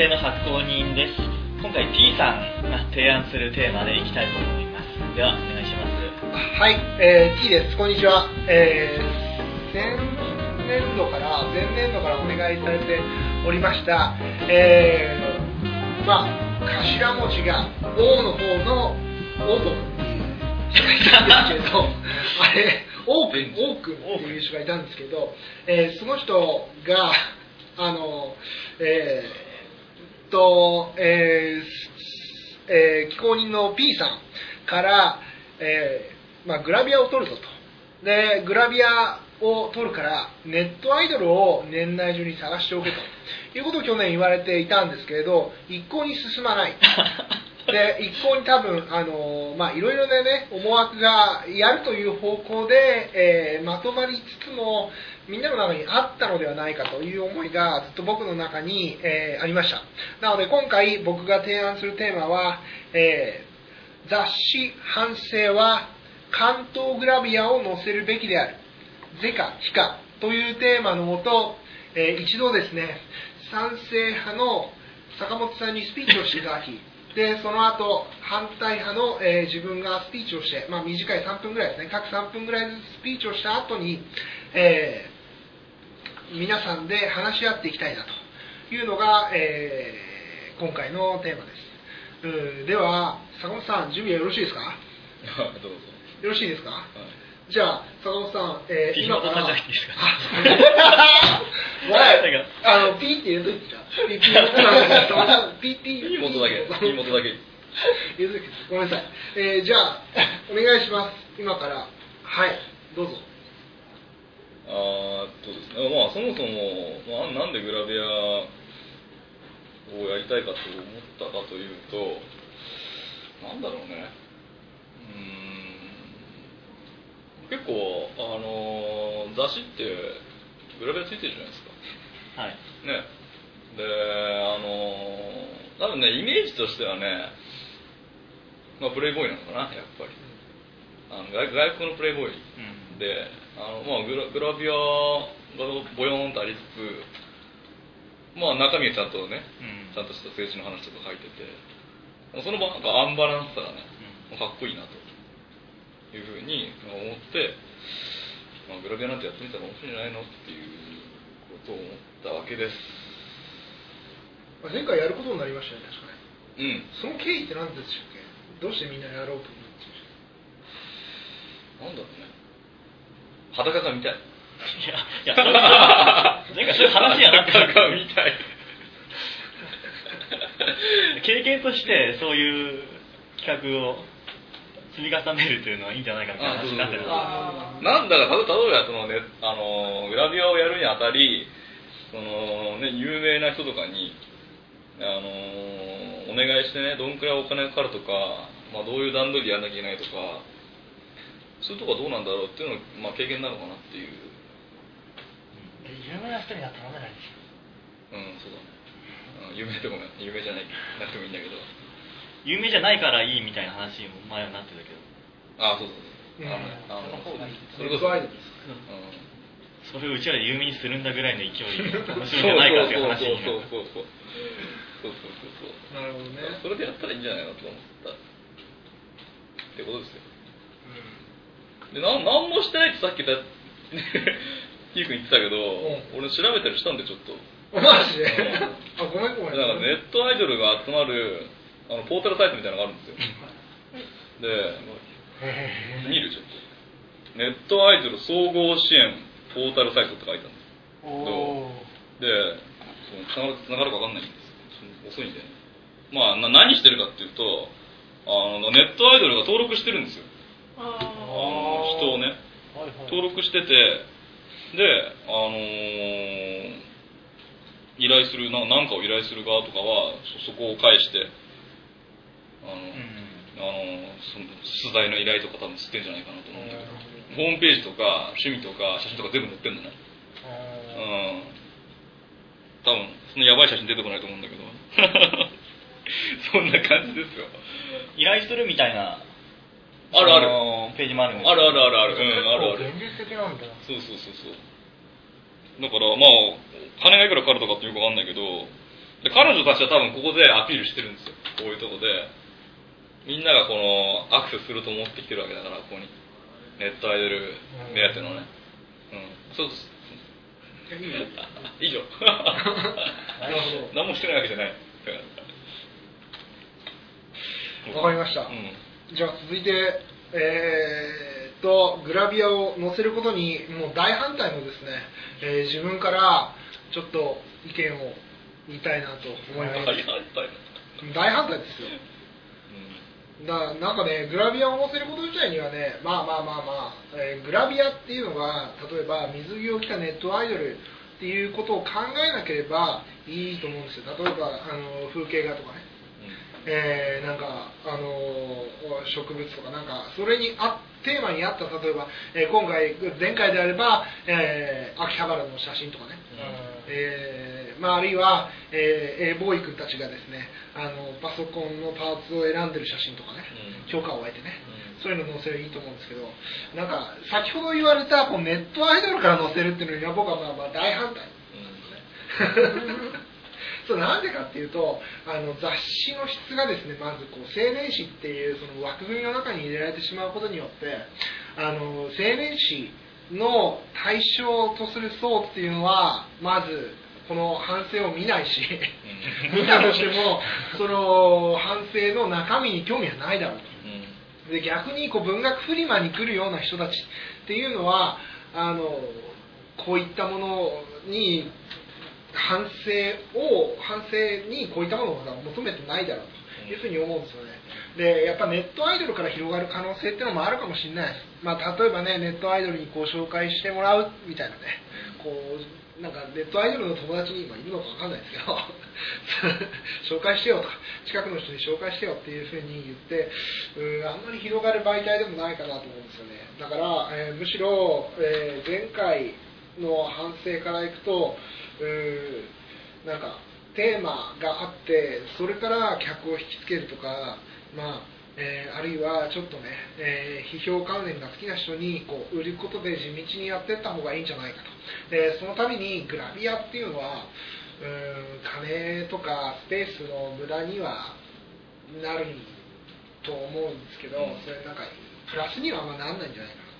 性の発行人です。今回 T さんが提案するテーマでいきたいと思います。ではお願いします。はい、えー、T です。こんにちは。えー、先年度から、前年度からお願いされておりました、えー、まあ、頭文字が O の方のオープンっていう人がいたんですけど、あれ、オープン、オークンっていう人がいたんですけど、えー、その人が、あの、えー、っと、えー、えー、気候人の P さんから、えーまあ、グラビアを撮るぞと。で、グラビアを撮るから、ネットアイドルを年内中に探しておけということを去年言われていたんですけれど、一向に進まない。で、一向に多分、あのまあ、いろいろなね、思惑がやるという方向で、えーまとまりつつも、みんなの中にあったのではないかという思いがずっと僕の中に、えーありました。なので今回僕が提案するテーマは、えー雑誌反省は関東グラビアを載せるべきである。是か非かというテーマのもと、えー一度ですね、賛成派の坂本さんにスピーチをしていただき、で、その後、反対派の、えー自分がスピーチをして、まあ短い3分ぐらいですね、各3分ぐらいずつスピーチをした後に、えー皆さんで話し合っていきたいなというのが、えー今回のテーマです。うんでは、坂本さん、準備はよろしいですか？どうぞ。よろしいですか？はい。じゃあ、坂本さん、えー、今から、あ、そうなん前かあの、ピーって入れといてじゃ。ピー、ピー、ピー、ピー、いい元だけ。いい元だけ。入れといてごめんなさい。えー、じゃあ、お願いします。今から。はい、どうぞ。あとですね、まあそもそも、まあ、なんでグラビアをやりたいかと思ったかというと、なんだろうね。うーん。結構、あのー雑誌ってグラビアついてるじゃないですか。はいね。で、あのー、多分ね、イメージとしてはね、まあ、プレイボーイなのかな、やっぱり。あの外外国のプレイボーイうんで、あのまあ、グラグラビアがボヨーンとありつつ、まあ、中身はちゃんとね、うんちゃんとした政治の話とか書いてて、そのなんかアンバランスさがね、かっこいいなというふうに思って、まあ、グラビアなんてやってみたら面白いんじゃないのっていうことを思ったわけです。まあ前回やることになりましたね、確かに。うん。その経緯って何でしたっけ？どうしてみんなやろうと思ってなんだろうね。裸が見たい。いやいやそれは前回そういう話じゃなくて裸が見たい。経験としてそういう企画を積み重ねるというのはいいんじゃないかって話になってるなんだか、例えばそのね、あのグラビアをやるにあたり、そのね、有名な人とかに、あのお願いしてね、どんくらいお金がかかるとか、まあ、どういう段取りでやんなきゃいけないとか、そういうとこはどうなんだろうっていうのが、まあ、経験なのかなっていう。有名な人には頼めないでしうん、そうだね。うん有名でもない、有名じゃないなくてもいいんだけど。有名じゃないからいいみたいな話も前はなってたけど。ああそうそうそう。あのあのそれこそ、うん、それをうちらで有名にするんだぐらいの勢いで楽しみじゃないかっていう話になるそうそうそうそうそうそうそうなるほどねそれでやったらいいんじゃないのと思ったってことですよ、うん、でな何もしてないってさっきだひーくん言ってたけど、うん、俺調べたりしたんでちょっとマジで、あごめんごめんなんかネットアイドルが集まるあのポータルサイトみたいなのがあるんですよ。でへ見るちょ。っとネットアイドル総合支援ポータルサイトって書いてあるんですで、そのつながるか分かんないんです遅いんで。ね。まあ、な何してるかっていうと、あの、ネットアイドルが登録してるんですよ。あの、人をね、はいはい。登録してて、で、あのー依頼する、ななんかを依頼する側とかは、そそこを返して、あのその出題の依頼とか多分知ってんじゃないかなと思うんだけど、ホームページとか趣味とか写真とか全部載ってんのね。うん。多分そのやばい写真出てこないと思うんだけど。そんな感じですよ。依頼するみたいなある。あるページもあるんですあるあるあるある。結うんあるある。構現実的なんだ。そうそうそうそう。だからまあ金がいくらかかるとかってよくわかんないけど。で彼女たちは多分ここでアピールしてるんですよ。こういうとこでみんながこのアクセスすると思ってきてるわけだからここに。ネットアイドル目当てのね。うん。そうです以上何もしてないわけじゃない。わかりました、うん。じゃあ続いてえーっとグラビアを載せることにもう大反対のですね、えー自分からちょっと意見を言いたいなと思います。大反対。大反対ですよだなんかねグラビアを載せること自体にはねまあまあまあまあ、えーグラビアっていうのが例えば水着を着たネットアイドルっていうことを考えなければいいと思うんですよ。例えばあの風景画とかね。えーなんかあのー植物とかなんかそれにあテーマに合った例えば、えー今回前回であれば、えー秋葉原の写真とかね、えーまあ、あるいは、えー、ボーイ君たちがですねあのパソコンのパーツを選んでる写真とかね、うん。評価を得てね、うん。そういうの載せるいいと思うんですけどなんか先ほど言われたこうネットアイドルから載せるっていうのには僕はまあまあ大反対。そうなんでかっていうとあの雑誌の質がですねまずこう青年誌っていうその枠組みの中に入れられてしまうことによってあの青年誌の対象とする層っていうのはまずこの反省を見ないし見たとしてもその反省の中身に興味はないだろうと。で逆にこう文学フリマに来るような人たちっていうのはあのこういったものに反省を反省にこういったものを求めてないだろうと。いうふうに思うんですよね。でやっぱネットアイドルから広がる可能性っていうのもあるかもしれないです、まあ、例えばねネットアイドルにこう紹介してもらうみたいなね。こうなんかネットアイドルの友達に今いるのか分かんないですけど 紹介してよと。か近くの人に紹介してよっていうふうに言ってうあんまり広がる媒体でもないかなと思うんですよね。だから、えーむしろ、えー前回の反省からいくとうなんかテーマがあってそれから客を引きつけるとかまあえーあるいはちょっとね、えー批評関連が好きな人にこう売ることで地道にやっていった方がいいんじゃないかと。でそのためにグラビアっていうのはうーん金とかスペースの無駄にはなると思うんですけど、うん。それなんかプラスにはあんまなんないんじゃないかな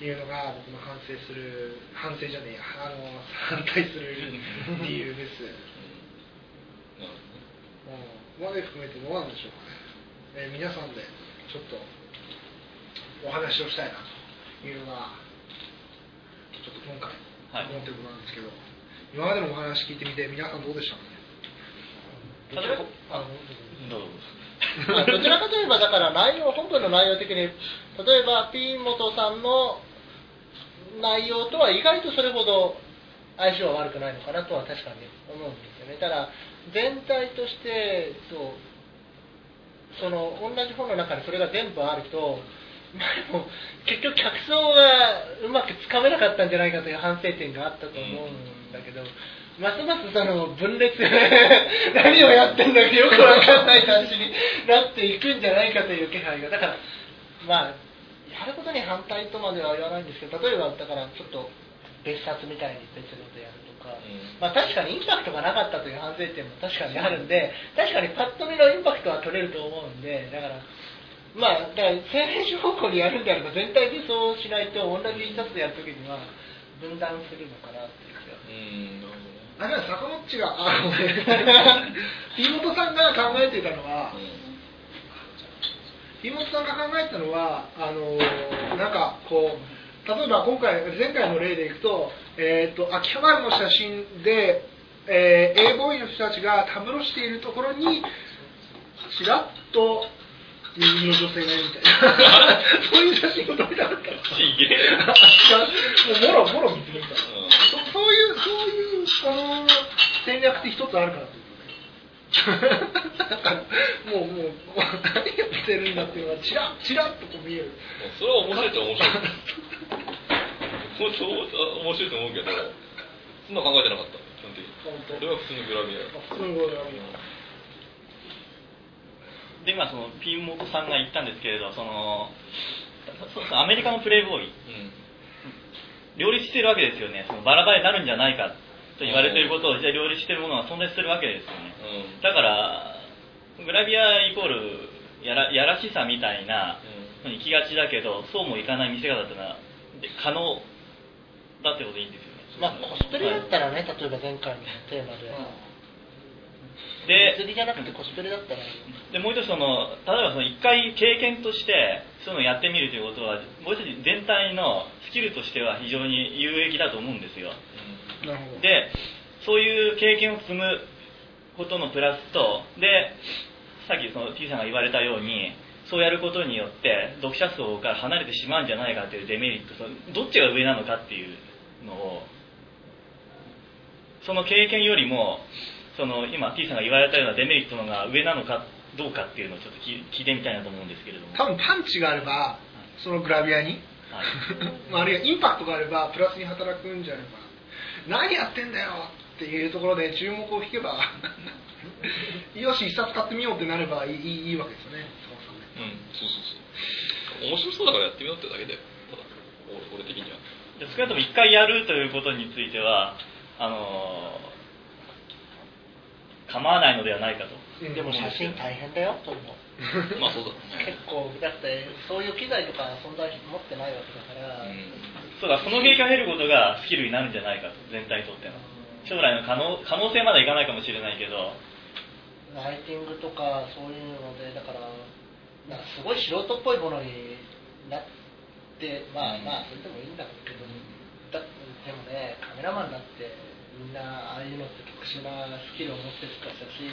と。いうのが僕の反省する反省じゃねえや。あの反対する 理由です。うん、まで含めてどうなんでしょうかね、えー皆さんでちょっとお話をしたいなというのがちょっと今回はい。思ってることなんですけど、今までのお話聞いてみて皆さんどうでしたかね？どちらかといえばだから内容本文の内容的に例えばピン元さんの内容とは意外とそれほど相性は悪くないのかなとは確かに思うんですよね。ただ全体としてその同じ本の中にそれが全部あるとまあも結局客層がうまくつかめなかったんじゃないかという反省点があったと思うんだけど、ますますその分裂 何をやってんだかよくわかんない感じになっていくんじゃないかという気配が。だからまあやることに反対とまでは言わないんですけど例えばだからちょっと別冊みたいに別のことやる。か、うん。まあ確かにインパクトがなかったという反省点も確かにあるんで確かにパッと見のインパクトは取れると思うんでだからまあだから青年誌方向にやるんであれば全体でそうしないと同じ一冊でやるときには分断するのかなっていう気が。うん。あれは坂本ちがあごめん木本さんが考えていたのは木本さんが考えてたのはあのーなんかこう例えば今回前回の例でいくと,、えー、と秋葉原の写真で、えー、A ボーイの人たちがたむろしているところにちらっと右の女性がいるみたいなそういう写真を撮りたかったのちげえもうもろもろ見つめた、んそそういうそういうその戦略って一つあるからもうもう何やってるんだっていうのがチラッチラッとこう見える。それは面白いと面白い 本当面白いと思うけどそんな考えてなかった基本的に。本当。それは普通にグラビア。普通のゴールが見えるで今そのピン元さんが言ったんですけれどそのそそアメリカのプレイボーイ。うん。両立してるわけですよね。そのバラバラになるんじゃないかと言われていることを実際両立しているものが存在するわけですよね、うん、だからグラビアイコールやらやらしさみたいなふうに行きがちだけどそうもいかない見せ方っていうのは可能だってことでいいんですよね。まあコスプレだったらね、はい、例えば前回のテーマで、うん。で釣りじゃなくてコスプレだったら。でもう一つその例えばその一回経験としてそういうのをやってみるということは僕たち全体のスキルとしては非常に有益だと思うんですよ、うん、なるほど。でそういう経験を積むことのプラスとでさっきその T さんが言われたようにそうやることによって読者層から離れてしまうんじゃないかというデメリットどっちが上なのかっていうのをその経験よりもその今 T さんが言われたようなデメリットのが上なのかどうかっていうのをちょっと聞いてみたいなと思うんですけれども。多分パンチがあればそのグラビアに、はい、あるいはインパクトがあればプラスに働くんじゃないかな。何やってんだよっていうところで注目を引けば よし一冊買ってみようってなればいいいいわけですよね。うん。そうそうそう。面白そうだからやってみようってだけだ俺少なくとも一回やるということについてはあのー、構わないのではないかと。でも写真大変だよ。と思うまあそうだ、ね、結構だってそういう機材とか存在持ってないわけだから、うん、そうだその経験を経ることがスキルになるんじゃないかと全体にとっての将来の可能可能性までいかないかもしれないけど。ライティングとかそういうのでだからなんかすごい素人っぽいものになってまあまあそれでもいいんだけどだでもねカメラマンだってみんなああいうのって特殊なスキルを持ってる人たちだし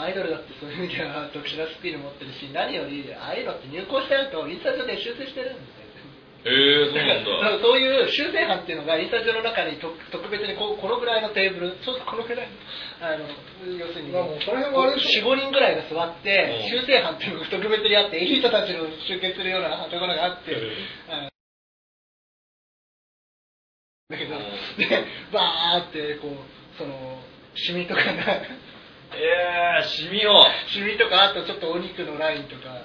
アイドルだってそういう意味では特殊なスキルを持ってるし何よりああいうのって入稿してるとインスタ上で修正してるんですよえー、そうなんだ。そういう修正班っていうのがインスタジオの中に特別にここのぐらいのテーブルそうこのぐらいあの要するに、まあ、もうその辺は45人ぐらいが座って、修正班っていうのが特別にあってエリートたちの集結するようなところがあって、だけど、で、バーってこうそのシミとかがええー、シミを。シミとかあとちょっとお肉のラインとか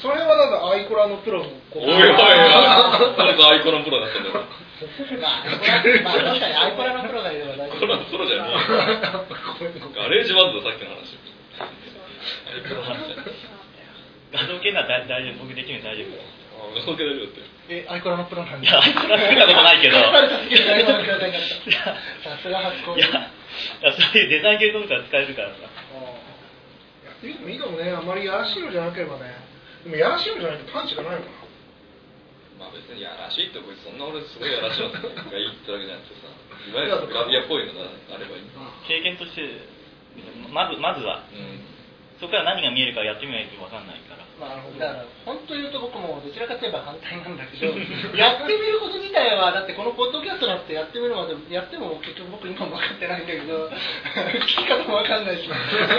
それはなんだアイコラのプロのおいおいおいなんかアイコラのプロだったんだよまあ、まあ、確かにアイコラのプロがいれば大丈夫。コラのプロじゃねえ Garage Band だ、さっきの話。アイコラの話画像系なら大丈夫、僕できるの大丈夫。画像系大丈夫って。え、アイコラのプロなんでいや、アイコラ作ったことないけど。さすが発行。いや、そういうデザイン系とか使えるからさ。やってみてもいいかもね、あんまりやらしいのじゃなければね。でもやらしいのじゃないとパンチがないのかな。まあ別にやらしいってこいつそんな俺すごいやらしいのがいいってわけじゃなくてさいわゆるグラビアっぽいのがあればいい。経験としてまずまずは、うん、そこから何が見えるかやってみないと分かんないからまあ、だから本当言うと僕もどちらかといえば反対なんだけど やってみること自体はだってこのポッドキャストなんてやってみるまでやっても結局僕今も分かってないんだけど 聞き方も分かんないしな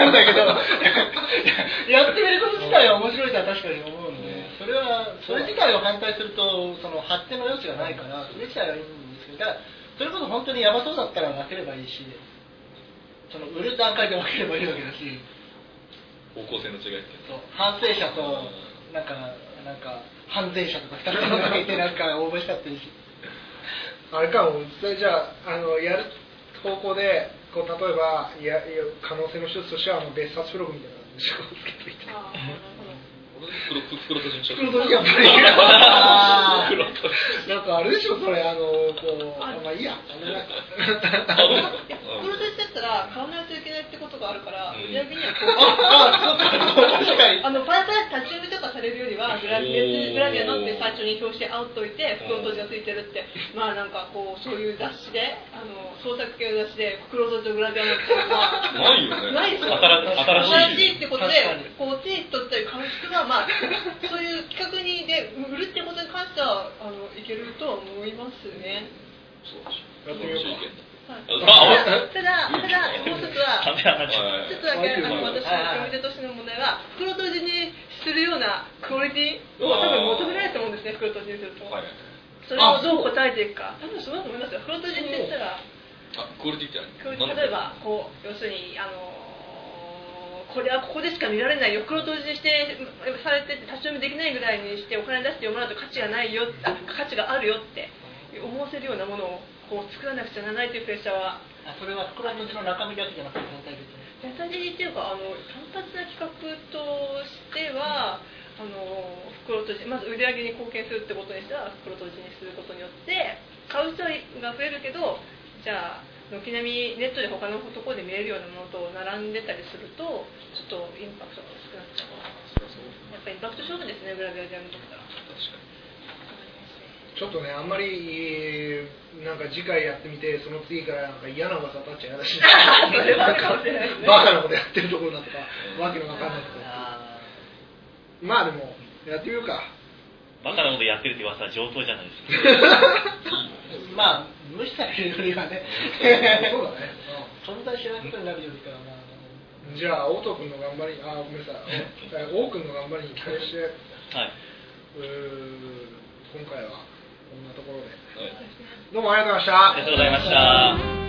んだけど やってみること自体は面白いとは確かに思うんでそれはそれ自体を反対するとその発展の余地がないからそれ自体はいいんですけどだからそれこそ本当にやばそうだったら分ければいいしその売る段階で分ければいいわけだし方向性の違いって。そう。反省者となんかなんか犯罪者とか2つのがいてなんか応募しちゃってるしあれかもそれじゃああのやる方向でこう例えばや可能性の一つとしてはあの別冊ブログみたいなのをつけといて。黒黒とじにし黒とじやっぱりなんかあれでしょそれ。あのこうまあいいや。あの黒とじだったら買わないといけないってことがあるから、売り上げにはこう。確かに。あのパイパイ立ち読みとかされるよりはグラビアグラビアのって最初に表紙あっといて黒とじがついてるって。まあなんかこうそういう雑誌であの創作系の雑誌で黒とじとグラビアのっていうのはないよね。ないですよ新しいってことでこっちにとって株式がまあ、そういう企画にで売るってことに関してはあのいけるとは思いますね。そうやってみようただ、ただ、もう一つは、一つだけ、あの、私の読み手としての問題は、袋閉じにするようなクオリティを多分求められると思うんですね、袋閉じにすると。それをどう答えていくか。多分そうだと思いますよ。袋閉じって言ったら、あ、クオリティって何？例えば、こう、要するに、あの、これはここでしか見られないよ。袋閉じしてされてて立ち読みできないぐらいにしてお金出して読まないと価値がないよ。あ価値があるよって思わせるようなものをこう作らなくちゃならないというプレッシャーは。あそれは袋のの中身だけじゃなくて全体的に。全体的にっていうかあの単発な企画としては、あの袋とじまず売り上げに貢献するってことにしては袋とじにすることによって買う人が増えるけどじゃあ軒並みネットで他のところで見えるようなものと並んでたりするとちょっとインパクトが薄くなっちゃうやっぱりインパクト勝負ですねグラビアでやるとったらちょっとねあんまりなんか次回やってみてその次からなんか嫌な噂立っちゃ嫌だし。ね。バカなことやってるところだとかわけのわかんないとこまあでもやってみようか。バカなことやってるって噂は上等じゃないですか。まあ無視されるよりはね。そうだね、存在しないことになるよりかはまあ。じゃあ、オト君の頑張り、あ、ごめんなさい、王君の頑張りに期待して、はい、うー今回はこんなところで、はいどうもありがとうございました。ありがとうございました